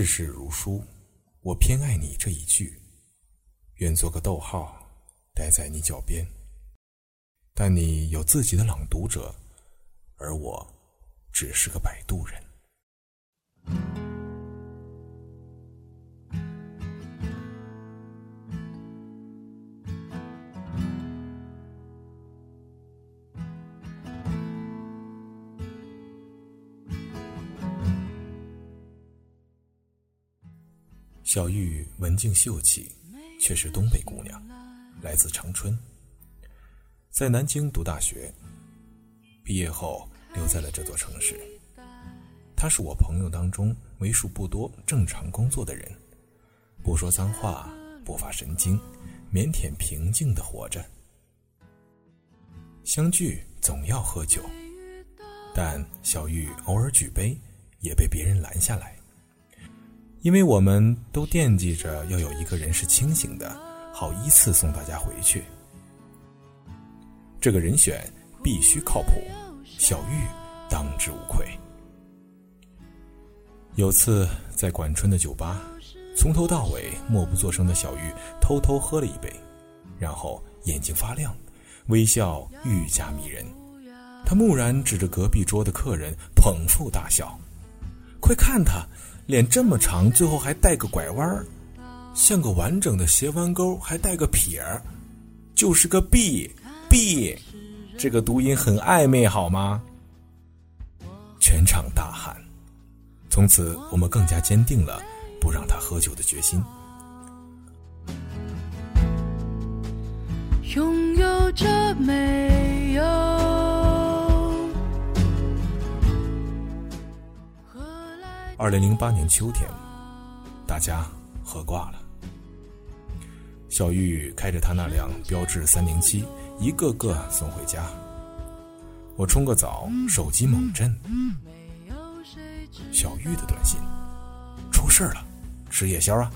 世事如书，我偏爱你这一句，愿做个逗号，待在你脚边。但你有自己的朗读者，而我只是个摆渡人。小玉文静秀气，却是东北姑娘，来自长春，在南京读大学，毕业后留在了这座城市。她是我朋友当中为数不多正常工作的人，不说脏话，不发神经，腼腆平静的活着。相聚总要喝酒，但小玉偶尔举杯，也被别人拦下来。因为我们都惦记着要有一个人是清醒的，好依次送大家回去。这个人选必须靠谱，小玉当之无愧。有次在管春的酒吧，从头到尾默不作声的小玉偷偷喝了一杯，然后眼睛发亮，微笑愈加迷人。他蓦然指着隔壁桌的客人，捧腹大笑：“快看他！”脸这么长，最后还带个拐弯儿，像个完整的斜弯钩，还带个撇儿，就是个 B B，这个读音很暧昧，好吗？全场大喊。从此，我们更加坚定了不让他喝酒的决心。拥有着没有？二零零八年秋天，大家喝挂了。小玉开着他那辆标致三零七，一个个送回家。我冲个澡，手机猛震，小玉的短信：出事了，吃夜宵啊！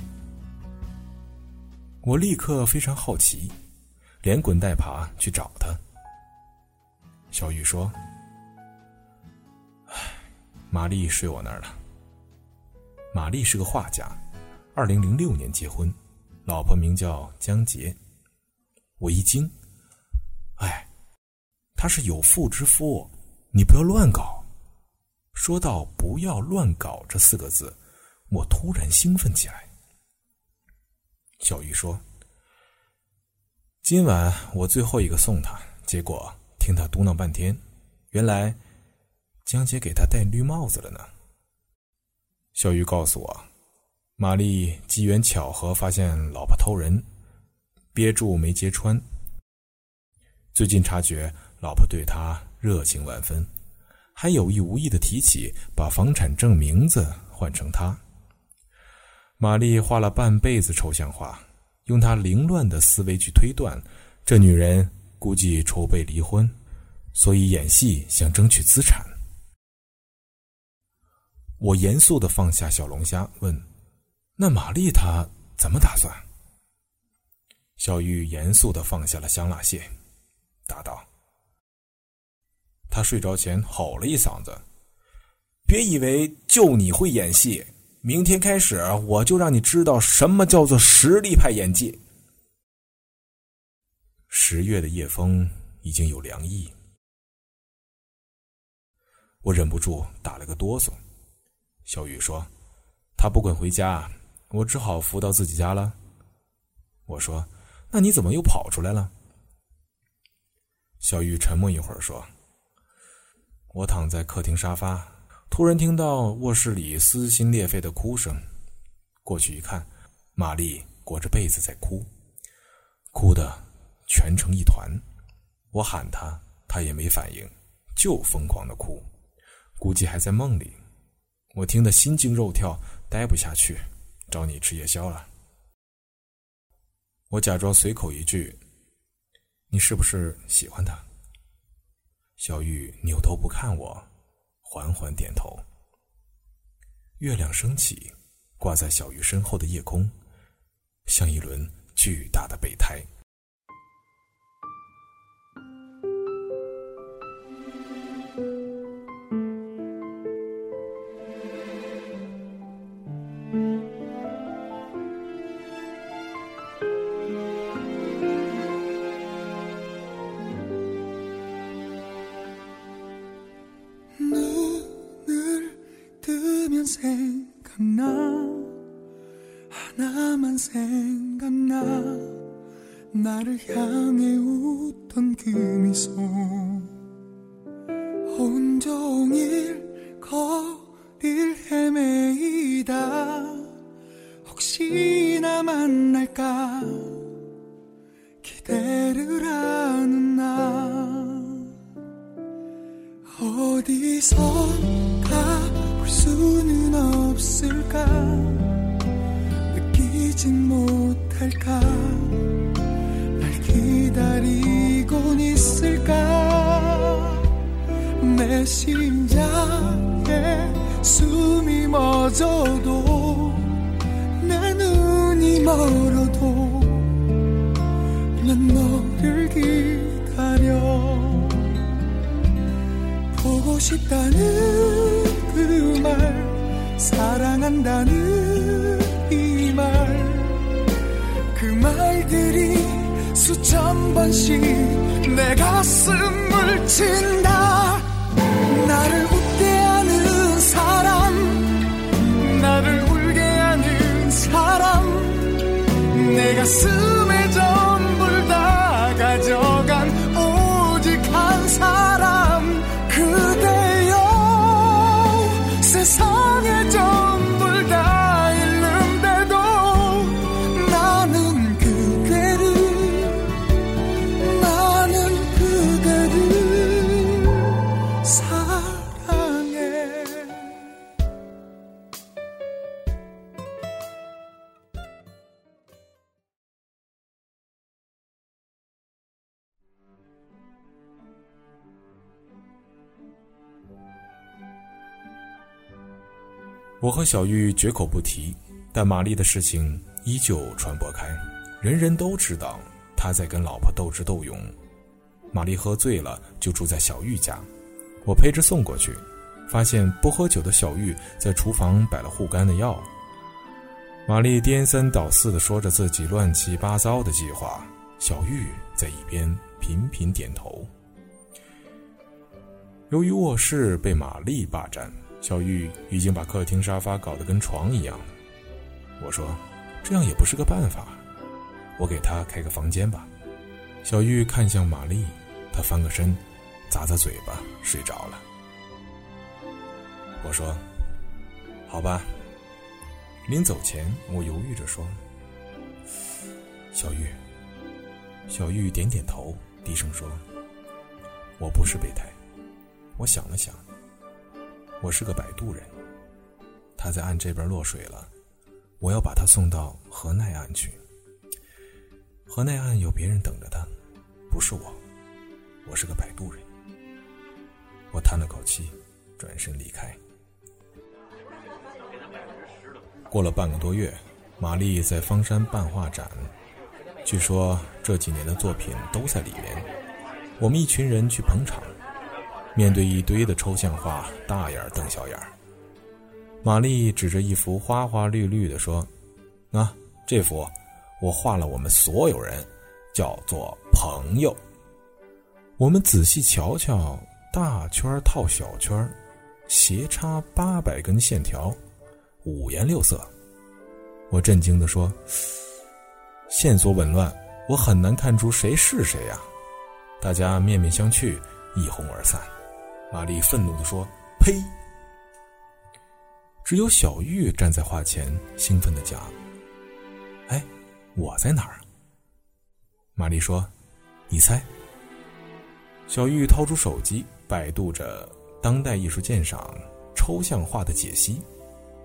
我立刻非常好奇，连滚带爬去找他。小玉说：“唉，玛丽睡我那儿了。”玛丽是个画家，二零零六年结婚，老婆名叫江杰。我一惊，哎，他是有妇之夫，你不要乱搞。说到“不要乱搞”这四个字，我突然兴奋起来。小玉说：“今晚我最后一个送他，结果听他嘟囔半天，原来江杰给他戴绿帽子了呢。”小玉告诉我，玛丽机缘巧合发现老婆偷人，憋住没揭穿。最近察觉老婆对他热情万分，还有意无意的提起把房产证名字换成他。玛丽画了半辈子抽象画，用她凌乱的思维去推断，这女人估计筹备离婚，所以演戏想争取资产。我严肃的放下小龙虾，问：“那玛丽她怎么打算？”小玉严肃的放下了香辣蟹，答道：“她睡着前吼了一嗓子，别以为就你会演戏，明天开始我就让你知道什么叫做实力派演技。”十月的夜风已经有凉意，我忍不住打了个哆嗦。小雨说：“他不肯回家，我只好扶到自己家了。”我说：“那你怎么又跑出来了？”小玉沉默一会儿说：“我躺在客厅沙发，突然听到卧室里撕心裂肺的哭声，过去一看，玛丽裹着被子在哭，哭的蜷成一团。我喊他，他也没反应，就疯狂的哭，估计还在梦里。我听得心惊肉跳，待不下去，找你吃夜宵了。我假装随口一句：“你是不是喜欢他？”小玉扭头不看我，缓缓点头。月亮升起，挂在小玉身后的夜空，像一轮巨大的备胎。 어디선가 볼 수는 없을까? 느끼진 못할까? 날 기다리곤 있을까? 내 심장에 숨이 멎어도 내 눈이 멀어도 난 너를 기다려 싶다는 그 말 사랑한다는 이 말. 그 말들이 수천 번씩 내 가슴을 친다. 나를 웃게 하는 사람 나를 울게 하는 사람. 내 가슴 别走。我和小玉绝口不提，但玛丽的事情依旧传播开，人人都知道他在跟老婆斗智斗勇。玛丽喝醉了，就住在小玉家，我陪着送过去，发现不喝酒的小玉在厨房摆了护肝的药。玛丽颠三倒四的说着自己乱七八糟的计划，小玉在一边频频点头。由于卧室被玛丽霸占，小玉已经把客厅沙发搞得跟床一样了。我说：“这样也不是个办法，我给她开个房间吧。”小玉看向玛丽，她翻个身，咂咂嘴巴，睡着了。我说：“好吧。”临走前，我犹豫着说：“小玉。”小玉点点头，低声说：“我不是备胎。”我想了想，我是个摆渡人。他在岸这边落水了，我要把他送到河内岸去。河内岸有别人等着他，不是我，我是个摆渡人。我叹了口气，转身离开。过了半个多月，玛丽在方山办画展，据说这几年的作品都在里面。我们一群人去捧场。面对一堆的抽象画，大眼瞪小眼。玛丽指着一幅花花绿绿的说：“啊，这幅我画了，我们所有人，叫做朋友。我们仔细瞧瞧，大圈套小圈，斜插八百根线条，五颜六色。”我震惊的说：“线索紊乱，我很难看出谁是谁呀！”大家面面相觑，一哄而散。玛丽愤怒地说：“呸！”只有小玉站在画前，兴奋地讲：“哎，我在哪儿？玛丽说：“你猜。”小玉掏出手机，百度着当代艺术鉴赏抽象画的解析，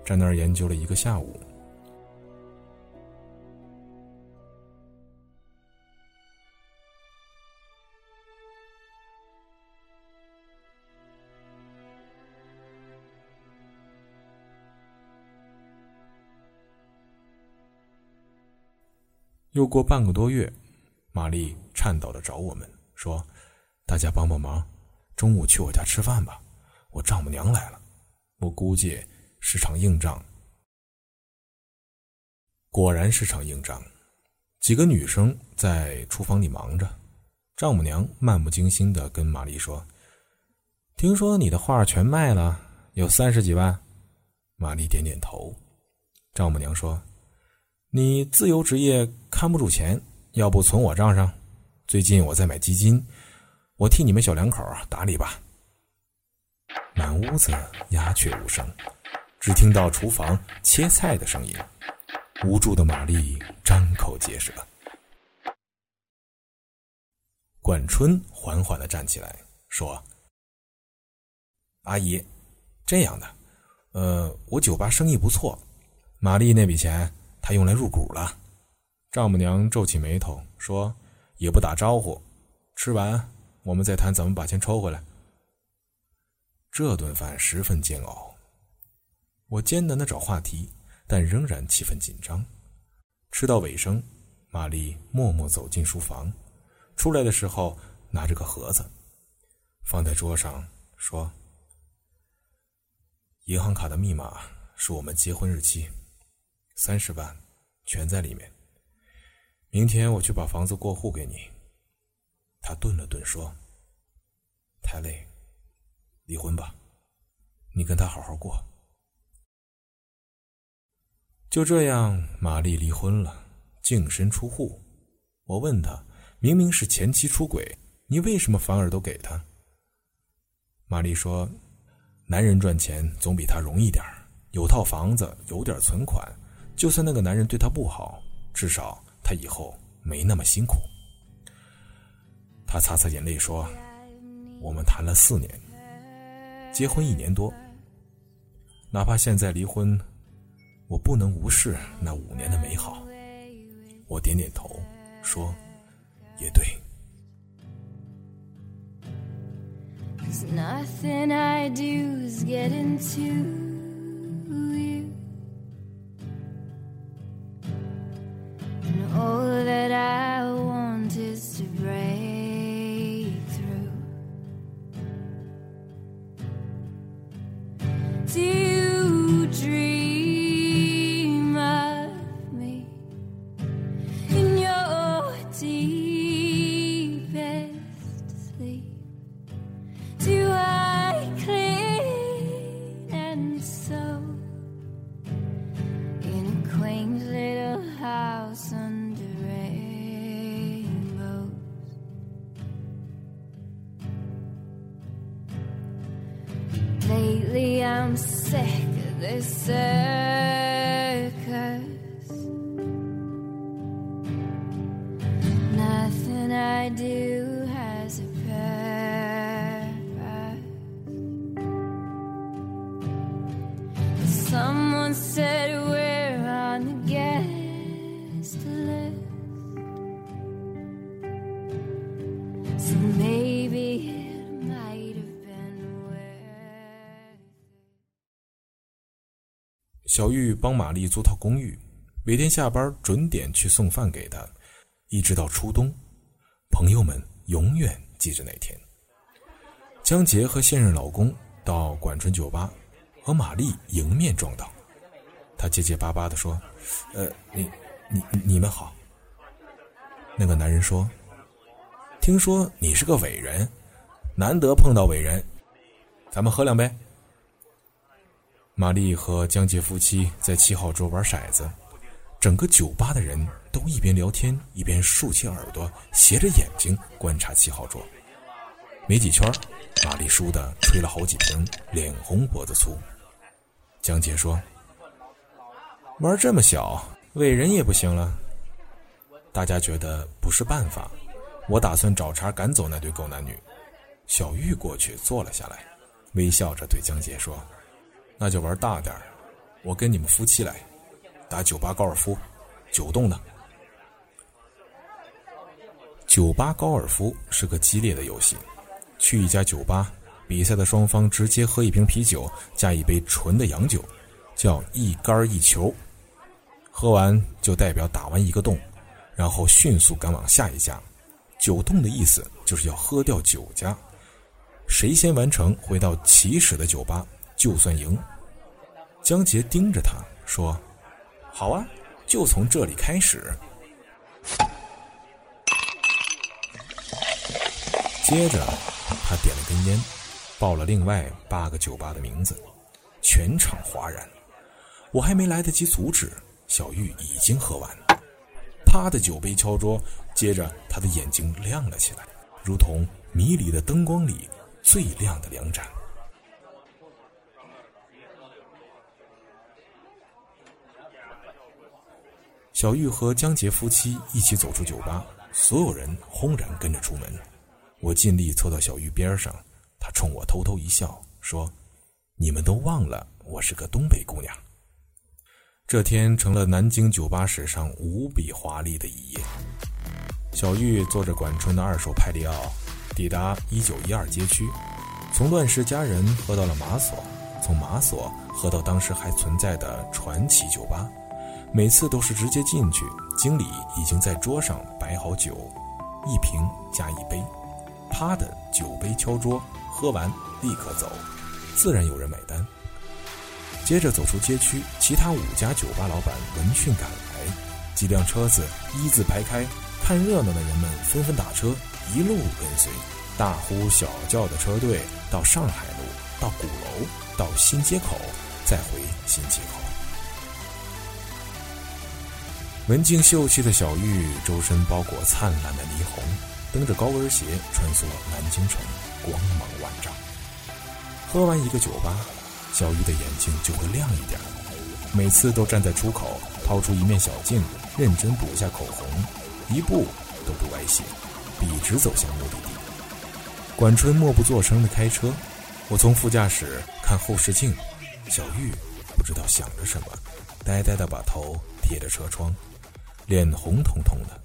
在那儿研究了一个下午。又过半个多月，玛丽颤抖的找我们说：“大家帮帮忙，中午去我家吃饭吧，我丈母娘来了。我估计是场硬仗。”果然是场硬仗，几个女生在厨房里忙着，丈母娘漫不经心的跟玛丽说：“听说你的画全卖了，有三十几万。”玛丽点点头。丈母娘说。你自由职业看不住钱，要不存我账上？最近我在买基金，我替你们小两口打理吧。满屋子鸦雀无声，只听到厨房切菜的声音。无助的玛丽张口结舌。管春缓缓的站起来说：“阿姨，这样的，呃，我酒吧生意不错，玛丽那笔钱。”他用来入股了，丈母娘皱起眉头说：“也不打招呼，吃完我们再谈怎么把钱抽回来。”这顿饭十分煎熬，我艰难的找话题，但仍然气氛紧张。吃到尾声，玛丽默默走进书房，出来的时候拿着个盒子，放在桌上说：“银行卡的密码是我们结婚日期。”三十万，全在里面。明天我去把房子过户给你。他顿了顿说：“太累，离婚吧，你跟他好好过。”就这样，玛丽离婚了，净身出户。我问他：“明明是前妻出轨，你为什么反而都给他？”玛丽说：“男人赚钱总比他容易点有套房子，有点存款。”就算那个男人对她不好，至少她以后没那么辛苦。她擦擦眼泪说：“我们谈了四年，结婚一年多。哪怕现在离婚，我不能无视那五年的美好。”我点点头说：“也对。” I'm 小玉帮玛丽租套公寓，每天下班准点去送饭给她，一直到初冬。朋友们永远记着那天。江杰和现任老公到管春酒吧，和玛丽迎面撞到。他结结巴巴地说：“呃，你、你、你们好。”那个男人说：“听说你是个伟人，难得碰到伟人，咱们喝两杯。”玛丽和江杰夫妻在七号桌玩骰子，整个酒吧的人都一边聊天一边竖起耳朵，斜着眼睛观察七号桌。没几圈，玛丽输的吹了好几瓶，脸红脖子粗。江杰说：“玩这么小，伟人也不行了。”大家觉得不是办法，我打算找茬赶走那对狗男女。小玉过去坐了下来，微笑着对江杰说：“那就玩大点，我跟你们夫妻来，打酒吧高尔夫，九洞的。”酒吧高尔夫是个激烈的游戏，去一家酒吧，比赛的双方直接喝一瓶啤酒加一杯纯的洋酒，叫一杆一球。喝完就代表打完一个洞，然后迅速赶往下一家。九洞的意思就是要喝掉九家，谁先完成回到起始的酒吧就算赢。江杰盯着他说：“好啊，就从这里开始。”接着，他点了根烟，报了另外八个酒吧的名字，全场哗然。我还没来得及阻止，小玉已经喝完，啪的酒杯敲桌，接着他的眼睛亮了起来，如同迷离的灯光里最亮的两盏。小玉和江杰夫妻一起走出酒吧，所有人轰然跟着出门。我尽力凑到小玉边上，她冲我偷偷一笑，说：“你们都忘了我是个东北姑娘。”这天成了南京酒吧史上无比华丽的一夜。小玉坐着管春的二手派利奥，抵达一九一二街区，从乱世佳人喝到了马索，从马索喝到当时还存在的传奇酒吧。每次都是直接进去，经理已经在桌上摆好酒，一瓶加一杯。啪的酒杯敲桌，喝完立刻走，自然有人买单。接着走出街区，其他五家酒吧老板闻讯赶来，几辆车子一字排开，看热闹的人们纷纷打车，一路跟随，大呼小叫的车队到上海路，到鼓楼，到新街口，再回新街口。文静秀气的小玉，周身包裹灿烂的霓虹。蹬着高跟鞋穿梭南京城，光芒万丈。喝完一个酒吧，小玉的眼睛就会亮一点。每次都站在出口，掏出一面小镜，认真补一下口红，一步都不歪斜，笔直走向目的地。管春默不作声的开车，我从副驾驶看后视镜，小玉不知道想着什么，呆呆的把头贴着车窗，脸红彤彤的。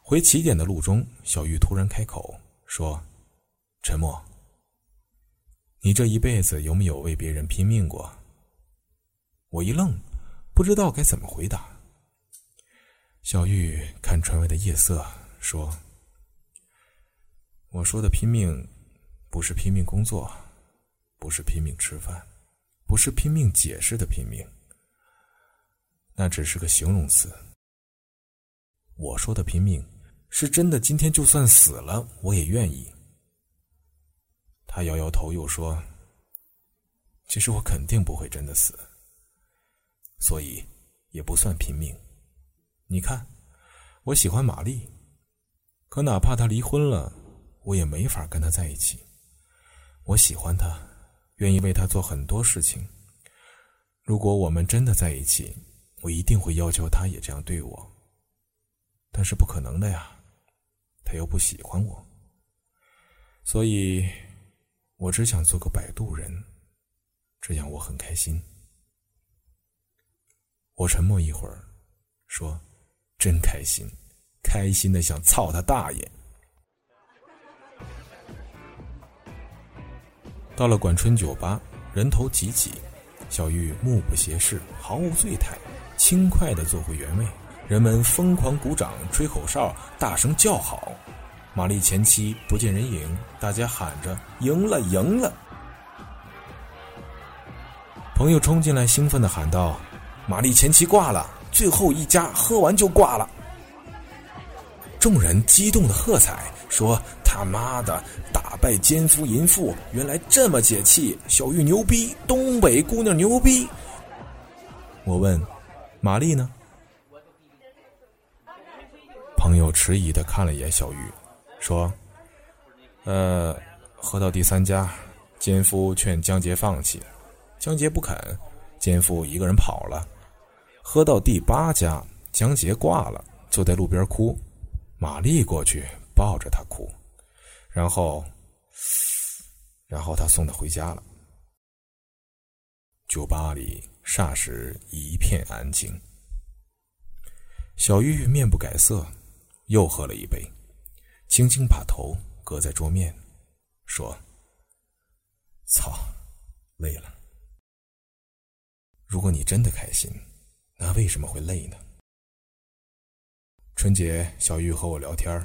回起点的路中，小玉突然开口说：“陈默，你这一辈子有没有为别人拼命过？”我一愣，不知道该怎么回答。小玉看窗外的夜色，说：“我说的拼命，不是拼命工作，不是拼命吃饭，不是拼命解释的拼命，那只是个形容词。我说的拼命。”是真的，今天就算死了，我也愿意。他摇摇头，又说：“其实我肯定不会真的死，所以也不算拼命。你看，我喜欢玛丽，可哪怕她离婚了，我也没法跟她在一起。我喜欢她，愿意为她做很多事情。如果我们真的在一起，我一定会要求他也这样对我。但是不可能的呀。”他又不喜欢我，所以我只想做个摆渡人，这样我很开心。我沉默一会儿，说：“真开心，开心的想操他大爷。”到了管春酒吧，人头挤挤，小玉目不斜视，毫无醉态，轻快的坐回原位。人们疯狂鼓掌、吹口哨、大声叫好。玛丽前妻不见人影，大家喊着“赢了，赢了！”朋友冲进来，兴奋的喊道：“玛丽前妻挂了，最后一家喝完就挂了。”众人激动的喝彩，说：“他妈的，打败奸夫淫妇，原来这么解气！小玉牛逼，东北姑娘牛逼！”我问：“玛丽呢？”朋友迟疑的看了一眼小玉，说：“呃，喝到第三家，奸夫劝江杰放弃，江杰不肯，奸夫一个人跑了。喝到第八家，江杰挂了，坐在路边哭，玛丽过去抱着他哭，然后，然后他送他回家了。酒吧里霎时一片安静。小玉面不改色，又喝了一杯，轻轻把头搁在桌面，说：“操，累了。如果你真的开心，那为什么会累呢？”春节，小玉和我聊天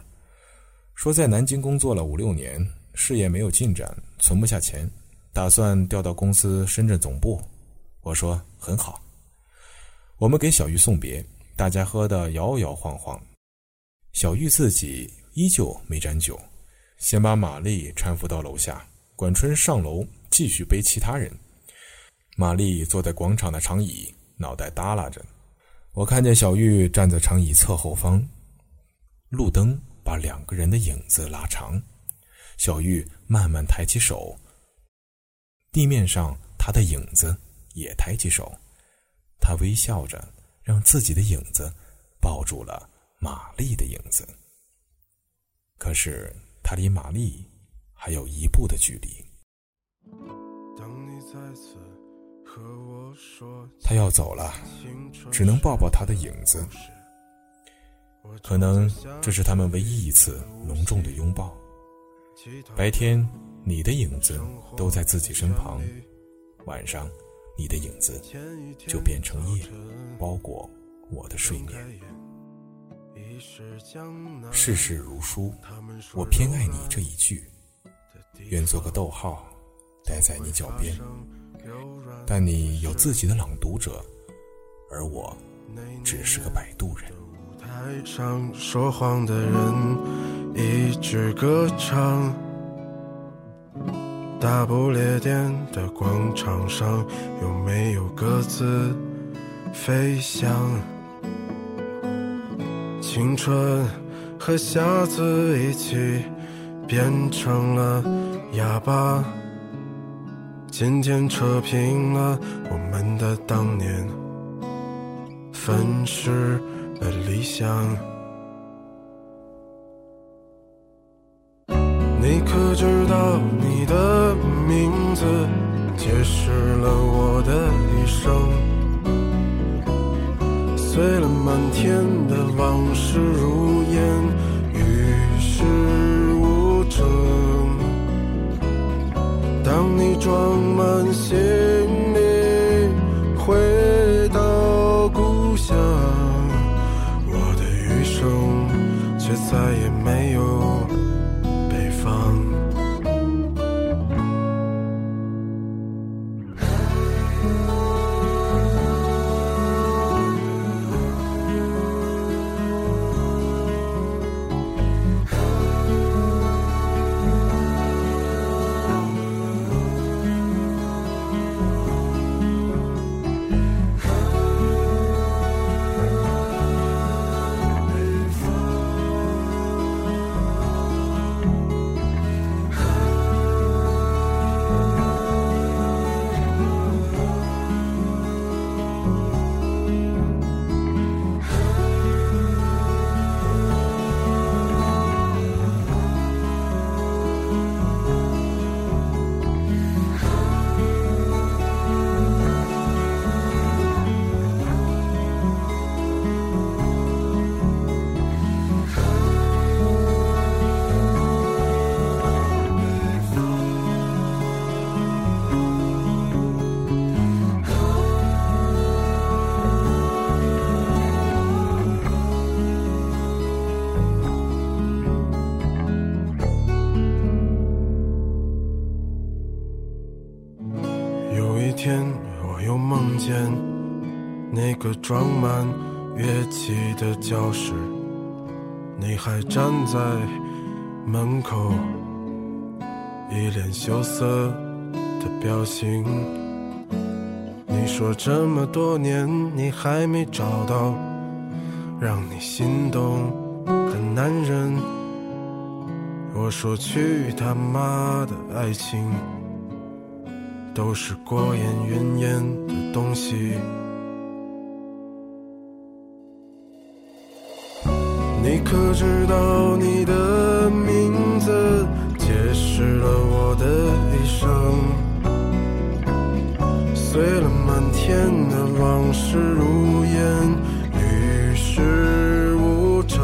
说在南京工作了五六年，事业没有进展，存不下钱，打算调到公司深圳总部。我说很好。我们给小玉送别，大家喝得摇摇晃晃。小玉自己依旧没沾酒，先把玛丽搀扶到楼下，管春上楼继续背其他人。玛丽坐在广场的长椅，脑袋耷拉着。我看见小玉站在长椅侧后方，路灯把两个人的影子拉长。小玉慢慢抬起手，地面上她的影子也抬起手，他微笑着，让自己的影子抱住了玛丽的影子。可是他离玛丽还有一步的距离。当你再次和我说他要走了，只能抱抱他的影子。可能这是他们唯一一次隆重的拥抱。白天，你的影子都在自己身旁；晚上，你的影子就变成夜，包裹我的睡眠。世事如书，我偏爱你这一句，愿做个逗号，待在你脚边。但你有自己的朗读者，而我只是个摆渡人。台上说谎的人一直歌唱，大不列颠的广场上有没有鸽子飞翔？青春和瞎子一起变成了哑巴，渐渐扯平了我们的当年，粉饰的理想。可知道你的名字解释了我的一生？碎了满天的往事如烟，与世无争。当你装满行李回到故乡，我的余生却再也没有那个装满乐器的教室，你还站在门口，一脸羞涩的表情。你说这么多年，你还没找到让你心动的男人。我说去他妈的爱情！都是过眼云烟的东西。你可知道你的名字解释了我的一生？碎了满天的往事如烟，与世无争。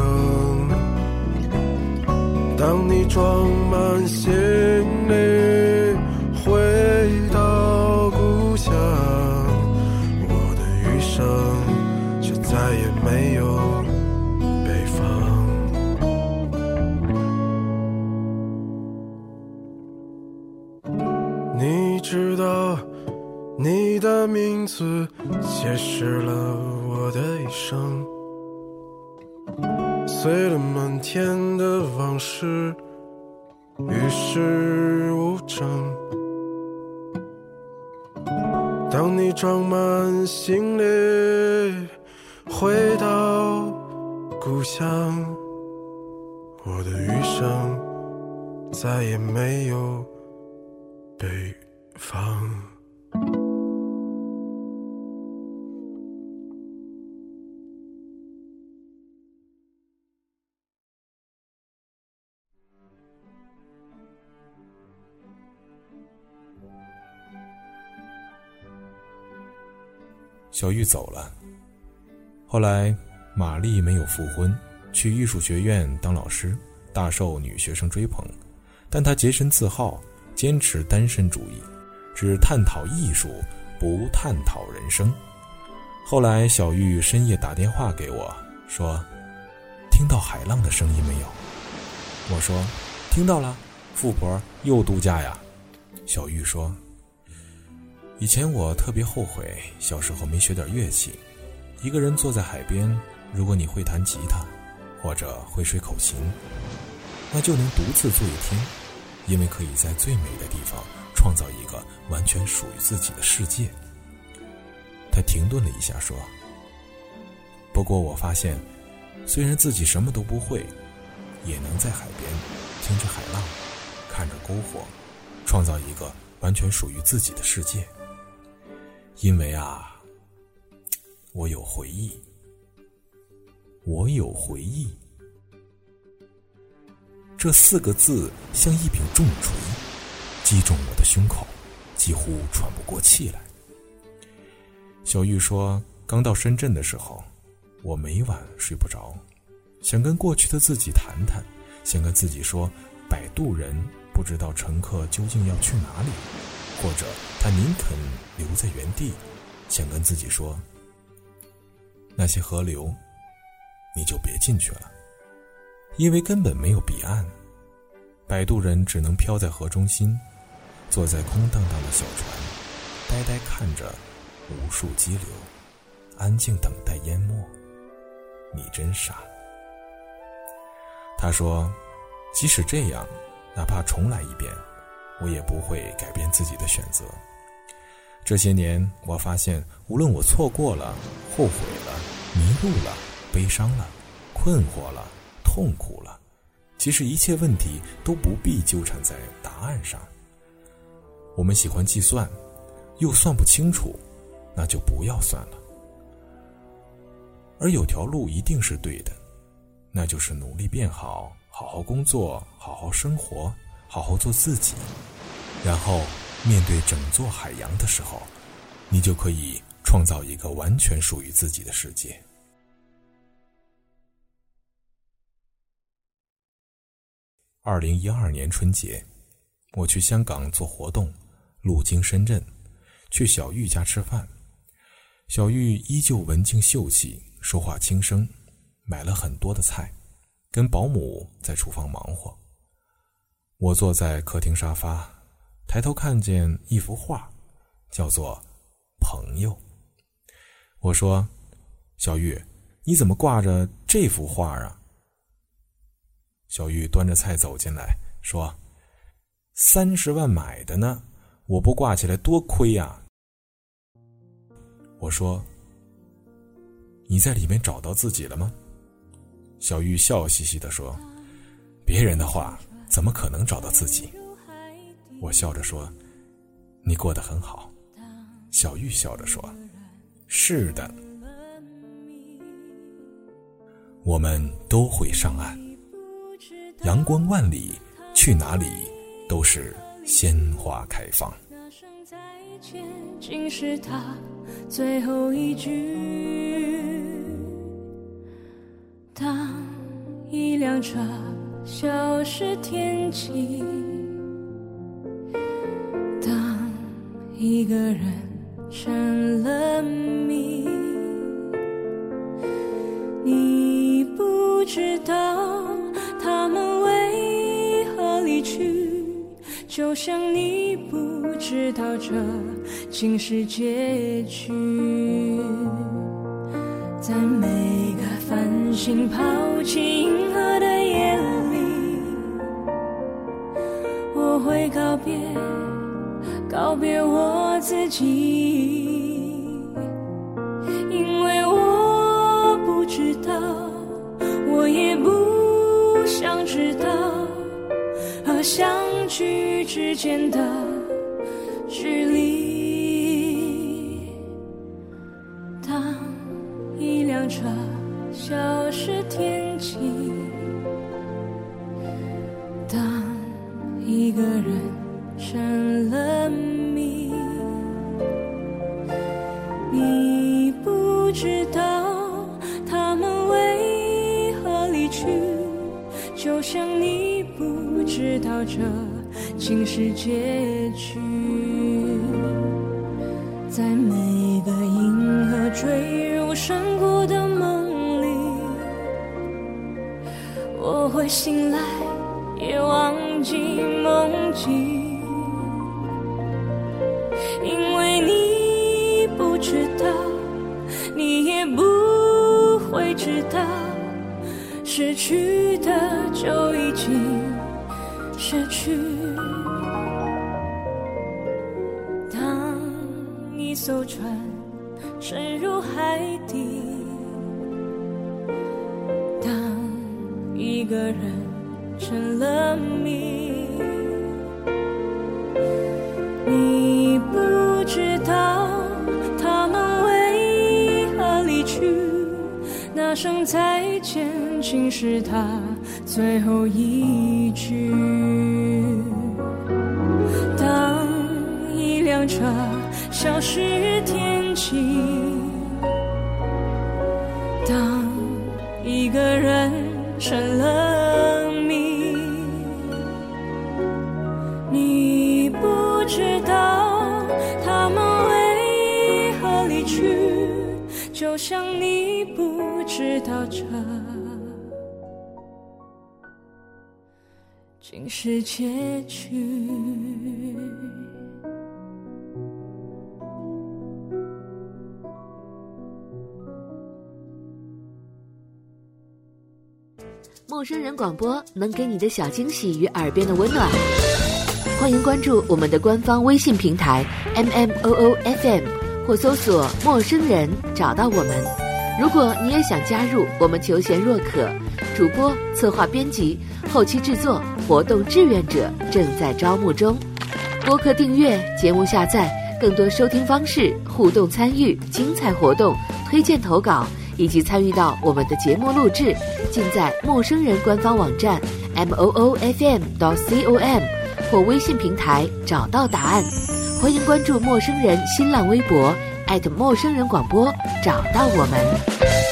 当你装满行的名字解释了我的一生。碎了满天的往事，与世无争。当你装满行李回到故乡，我的余生再也没有北方。小玉走了。后来，玛丽没有复婚，去艺术学院当老师，大受女学生追捧。但她洁身自好，坚持单身主义，只探讨艺术，不探讨人生。后来，小玉深夜打电话给我，说：“听到海浪的声音没有？”我说：“听到了。”富婆又度假呀？小玉说。以前我特别后悔小时候没学点乐器。一个人坐在海边，如果你会弹吉他，或者会吹口琴，那就能独自坐一天，因为可以在最美的地方创造一个完全属于自己的世界。他停顿了一下，说：“不过我发现，虽然自己什么都不会，也能在海边听着海浪，看着篝火，创造一个完全属于自己的世界。”因为啊，我有回忆，我有回忆，这四个字像一柄重锤，击中我的胸口，几乎喘不过气来。小玉说：“刚到深圳的时候，我每晚睡不着，想跟过去的自己谈谈，想跟自己说，摆渡人不知道乘客究竟要去哪里。”或者他宁肯留在原地，想跟自己说：“那些河流，你就别进去了，因为根本没有彼岸。”摆渡人只能漂在河中心，坐在空荡荡的小船，呆呆看着无数激流，安静等待淹没。你真傻。他说：“即使这样，哪怕重来一遍。”我也不会改变自己的选择。这些年，我发现，无论我错过了、后悔了、迷路了、悲伤了、困惑了、痛苦了，其实一切问题都不必纠缠在答案上。我们喜欢计算，又算不清楚，那就不要算了。而有条路一定是对的，那就是努力变好，好好工作，好好生活。好好做自己，然后面对整座海洋的时候，你就可以创造一个完全属于自己的世界。二零一二年春节，我去香港做活动，路经深圳，去小玉家吃饭。小玉依旧文静秀气，说话轻声，买了很多的菜，跟保姆在厨房忙活。我坐在客厅沙发，抬头看见一幅画，叫做《朋友》。我说：“小玉，你怎么挂着这幅画啊？”小玉端着菜走进来，说：“三十万买的呢，我不挂起来多亏呀。”我说：“你在里面找到自己了吗？”小玉笑嘻嘻的说：“别人的话。”怎么可能找到自己？我笑着说：“你过得很好。”小玉笑着说：“是的。”我们都会上岸。阳光万里，去哪里都是鲜花开放。那声再见，竟是他最后一句。当一辆车消失天际，当一个人成了谜，你不知道他们为何离去，就像你不知道这竟是结局。在每个繁星抛弃会告别，告别我自己，因为我不知道，我也不想知道，和相聚之间的距离。当一辆车消或者竟是结局。在每一个银河坠入深谷的梦里，我会醒来，也忘记梦境，艘船沉入海底，当一个人成了谜，你不知道他们为何离去，那声再见竟是他最后一就像你不知道这竟是结局。陌生人广播能给你的小惊喜与耳边的温暖。欢迎关注我们的官方微信平台 M M O O F M，或搜索“陌生人”找到我们。如果你也想加入，我们求贤若渴，主播、策划、编辑、后期制作、活动志愿者正在招募中。播客订阅、节目下载、更多收听方式、互动参与、精彩活动、推荐投稿。以及参与到我们的节目录制，尽在陌生人官方网站 m o o f m dot c o m 或微信平台找到答案。欢迎关注陌生人新浪微博陌生人广播，找到我们。